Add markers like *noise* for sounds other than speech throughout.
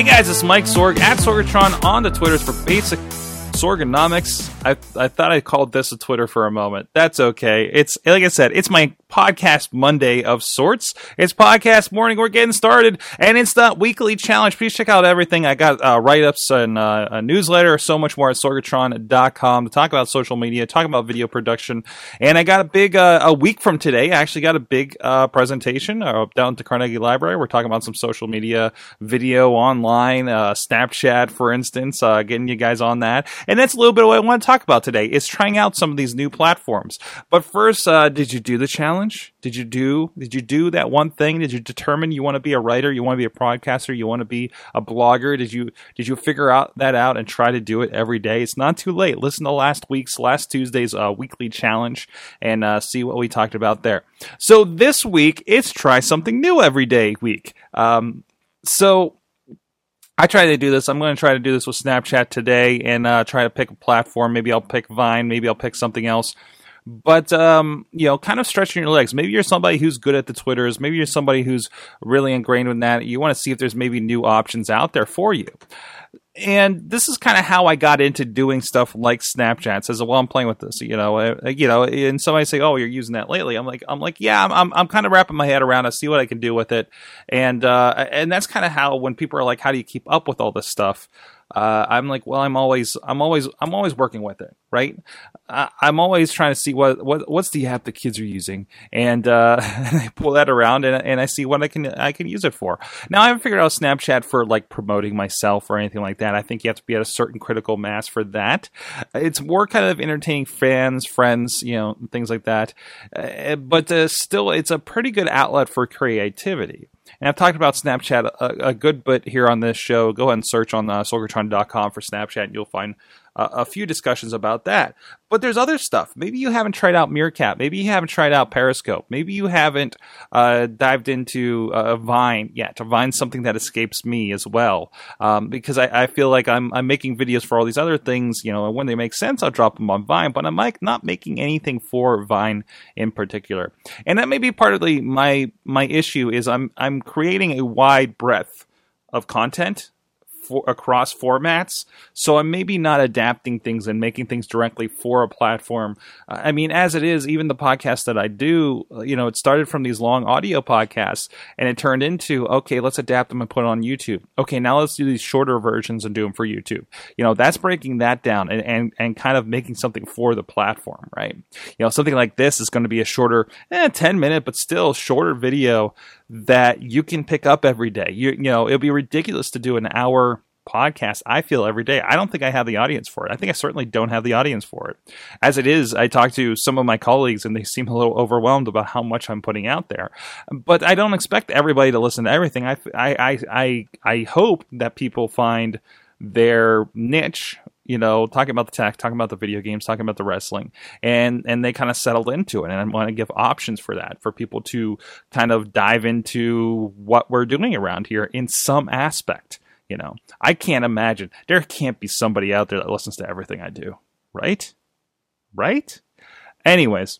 Hey guys, it's Mike Sorg at Sorgatron on the Twitters for basic Sorgonomics. I, I thought I called this a Twitter for a moment. That's okay. It's like I said, it's my podcast Monday of sorts. It's podcast morning. We're getting started, and it's the weekly challenge. Please check out everything. I got uh, write ups and uh, a newsletter, so much more at sorgatron.com to talk about social media, talk about video production. And I got a big, uh, a week from today, I actually got a big uh, presentation uh, down to Carnegie Library. We're talking about some social media, video online, uh, Snapchat, for instance, getting you guys on that. And that's a little bit of what I want to talk about today is trying out some of these new platforms. But first, did you do the challenge? Challenge? Did you do did you do that one thing? Did you determine you want to be a writer, you want to be a broadcaster, you want to be a blogger? Did you did you figure out that out and try to do it every day? It's not too late. Listen to last week's last Tuesday's uh, weekly challenge and uh, see what we talked about there. So this week it's try something new every day week. Um, so I try to do this. I'm going to try to do this with Snapchat today and uh, try to pick a platform. Maybe I'll pick Vine. Maybe I'll pick something else but um, you know, kind of stretching your legs. Maybe you're somebody who's good at the Twitters. Maybe you're somebody who's really ingrained in that. You want to see if there's maybe new options out there for you. And this is kind of how I got into doing stuff like Snapchat. Says, well, I'm playing with this, you know, uh, you know, and somebody say, oh, you're using that lately. I'm like, I'm like, yeah, I'm, I'm, I'm kind of wrapping my head around it, see what I can do with it, and uh, and that's kind of how when people are like, how do you keep up with all this stuff? Uh, I'm like, well, I'm always, I'm always, I'm always working with it, right? I, am always trying to see what, what, what's the app the kids are using, and, uh, *laughs* I pull that around and, and I see what I can, I can use it for. Now, I haven't figured out Snapchat for like promoting myself or anything like that. I think you have to be at a certain critical mass for that. It's more kind of entertaining fans, friends, you know, things like that. Uh, but uh, still, it's a pretty good outlet for creativity. And I've talked about Snapchat a, a, good bit here on this show. Go ahead and search on uh, sorgatron.com for Snapchat, and you'll find a few discussions about that. But there's other stuff. Maybe you haven't tried out Meerkat. Maybe you haven't tried out Periscope. Maybe you haven't uh, dived into uh, Vine yet. Vine's something that escapes me as well, um, because I, I, feel like I'm I'm making videos for all these other things. You know, and when they make sense, I'll drop them on Vine. But I'm like not making anything for Vine in particular, and that may be partly my my issue is I'm I'm creating a wide breadth of content for, across formats. So I'm maybe not adapting things and making things directly for a platform. Uh, I mean, as it is, even the podcast that I do, uh, you know, it started from these long audio podcasts and it turned into, okay, let's adapt them and put it on YouTube. Okay, now let's do these shorter versions and do them for YouTube. You know, that's breaking that down and, and, and kind of making something for the platform, right? You know, something like this is going to be a shorter, eh, 10 minute, but still shorter video that you can pick up every day. You, you know, it'd be ridiculous to do an hour podcast I feel every day. I don't think I have the audience for it. I think I certainly don't have the audience for it. As it is, I talk to some of my colleagues and they seem a little overwhelmed about how much I'm putting out there. But I don't expect everybody to listen to everything. I I I I hope that people find their niche you know, talking about the tech, talking about the video games, talking about the wrestling, and and they kind of settled into it. And I want to give options for that for people to kind of dive into what we're doing around here in some aspect. You know, I can't imagine there can't be somebody out there that listens to everything I do, right? Right? Anyways,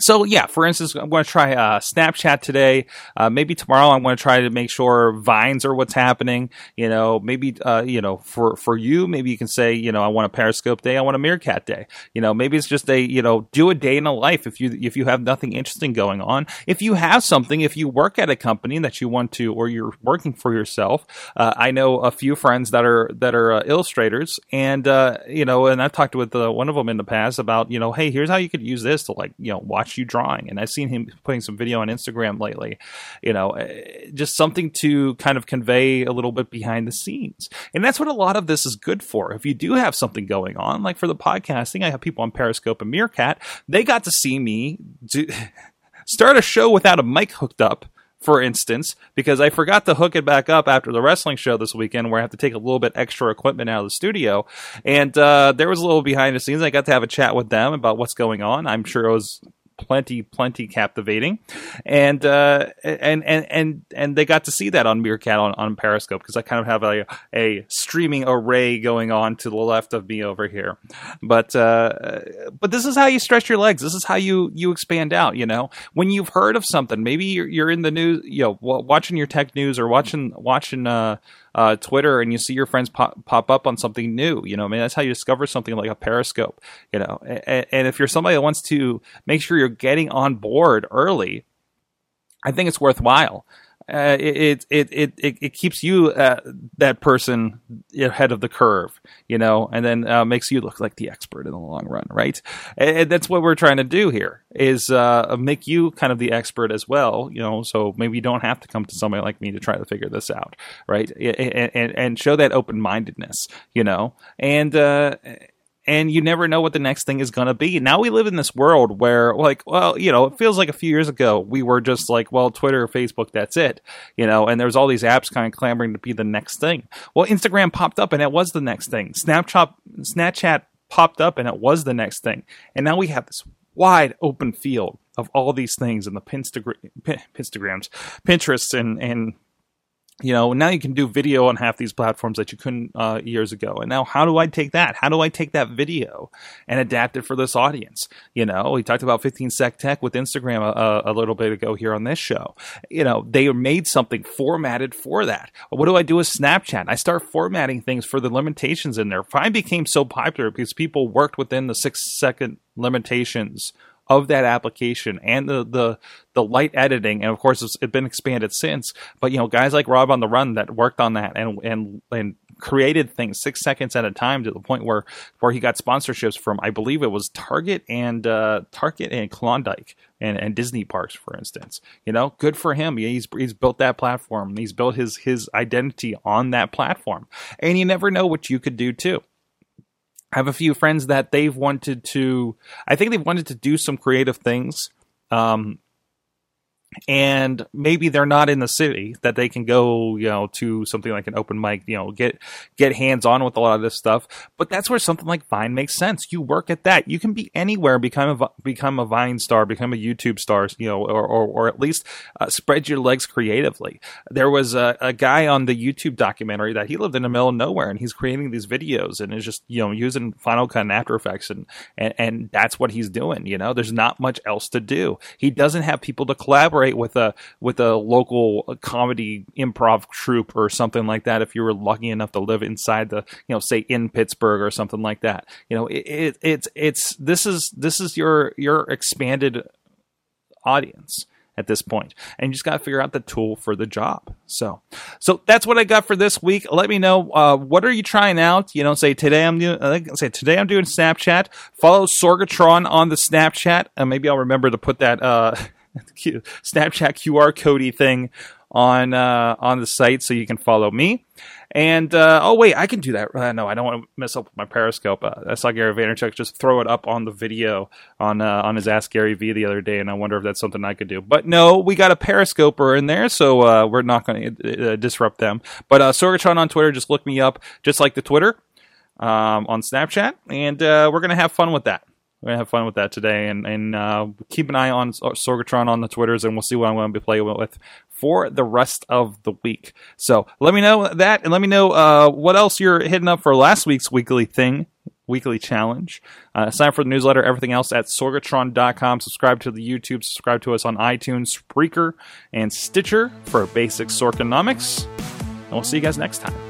so yeah, for instance, I'm going to try uh, Snapchat today. Uh, maybe tomorrow I'm going to try to make sure Vines are what's happening. You know, maybe uh, you know for for you, maybe you can say you know I want a Periscope day, I want a Meerkat day. You know, maybe it's just a you know do a day in a life if you if you have nothing interesting going on. If you have something, if you work at a company that you want to, or you're working for yourself. Uh, I know a few friends that are that are uh, illustrators, and uh, you know, and I've talked with one of them in the past about you know, hey, here's how you could use this to like you know watch watch you drawing. And I've seen him putting some video on Instagram lately. You know, eh, just something to kind of convey a little bit behind the scenes. And that's what a lot of this is good for. If you do have something going on, like for the podcasting, I have people on Periscope and Meerkat. They got to see me do, *laughs* start a show without a mic hooked up for instance, because I forgot to hook it back up after the wrestling show this weekend, where I have to take a little bit extra equipment out of the studio. And uh, there was a little behind the scenes. I got to have a chat with them about what's going on. I'm sure it was plenty, plenty captivating, and uh, and and and and they got to see that on Meerkat on, on Periscope because I kind of have a a streaming array going on to the left of me over here, but uh, but this is how you stretch your legs. This is how you you expand out. You know, when you've heard of something, maybe you're, you're in the news, you know, watching your tech news or watching watching. Uh, uh, Twitter and you see your friends pop, pop up on something new. You know, I mean, that's how you discover something like a Periscope. You know, and, and if you're somebody that wants to make sure you're getting on board early, I think it's worthwhile uh, it, it, it, it, it keeps you uh, that person ahead of the curve, you know, and then uh, makes you look like the expert in the long run, right? And that's what we're trying to do here is uh, make you kind of the expert as well, you know, so maybe you don't have to come to somebody like me to try to figure this out, right? And, and, and show that open mindedness, you know, and, uh, and you never know what the next thing is going to be. Now we live in this world where, like, well, you know, it feels like a few years ago we were just like, well, Twitter, Facebook, that's it, you know, and there's all these apps kind of clamoring to be the next thing. Well, Instagram popped up and it was the next thing. Snapchat, Snapchat popped up and it was the next thing, and now we have this wide open field of all these things and the Pinstagram, Pinstagrams, Pinterest, and and you know now you can do video on half these platforms that you couldn't uh, years ago. And now how do i take that? How do i take that video and adapt it for this audience? You know we talked about 15 sec tech with instagram a, a, little bit ago here on this show. You know they made something formatted for that. What do i do with snapchat? I start formatting things for the limitations in there. Vine became so popular because people worked within the six second limitations of that application and the the the light editing, and of course it's, it's been expanded since. But you know, guys like Rob on the Run that worked on that and and and created things six seconds at a time to the point where where he got sponsorships from I believe it was Target and uh, Target and Klondike and, and Disney parks, for instance. You know, good for him. He's he's built that platform. He's built his his identity on that platform, and you never know what you could do too. I have a few friends that they've wanted to. I think they've wanted to do some creative things. Um, and maybe they're not in the city that they can go you know to something like an open mic you know get get hands on with a lot of this stuff. But that's where something like vine makes sense. You work at that. You can be anywhere become a become a vine star become a youtube star you know or or, or at least uh, spread your legs creatively. There was a, a guy on the youtube documentary that he lived in the middle of nowhere and he's creating these videos and is just you know using final cut and after effects and, and and that's what he's doing you know? There's not much else to do. He doesn't have people to collaborate collaborate with a with a local comedy improv troupe or something like that if you were lucky enough to live inside the you know say in Pittsburgh or something like that. You know it, it, it's it's this is this is your your expanded audience at this point and you just got to figure out the tool for the job. So so that's what i got for this week. Let me know uh, what are you trying out? You know say today i'm doing uh, say today i'm doing snapchat. Follow sorgatron on the snapchat and maybe i'll remember to put that *laughs* *laughs* Snapchat QR codey thing on uh, on the site so you can follow me. And uh, oh wait, I can do that. Uh, no, I don't want to mess up with my Periscope. Uh, I saw Gary Vaynerchuk just throw it up on the video on uh, on his Ask Gary V the other day, and I wonder if that's something I could do. But no, we got a Periscoper in there, so uh, we're not going to disrupt them. But uh, Sorgatron on Twitter, just look me up, just like the Twitter um, on Snapchat, and we're gonna have fun with that we're gonna have fun with that today, and and uh, keep an eye on Sorgatron on the Twitters, and we'll see what I'm to be playing with for the rest of the week. So let me know that, and let me know uh, what else you're hitting up for last week's weekly thing, weekly challenge. Uh, sign up for the newsletter, everything else at sorgatron.com. Subscribe to the YouTube, subscribe to us on iTunes, Spreaker, and Stitcher for basic Sorgonomics. And we'll see you guys next time.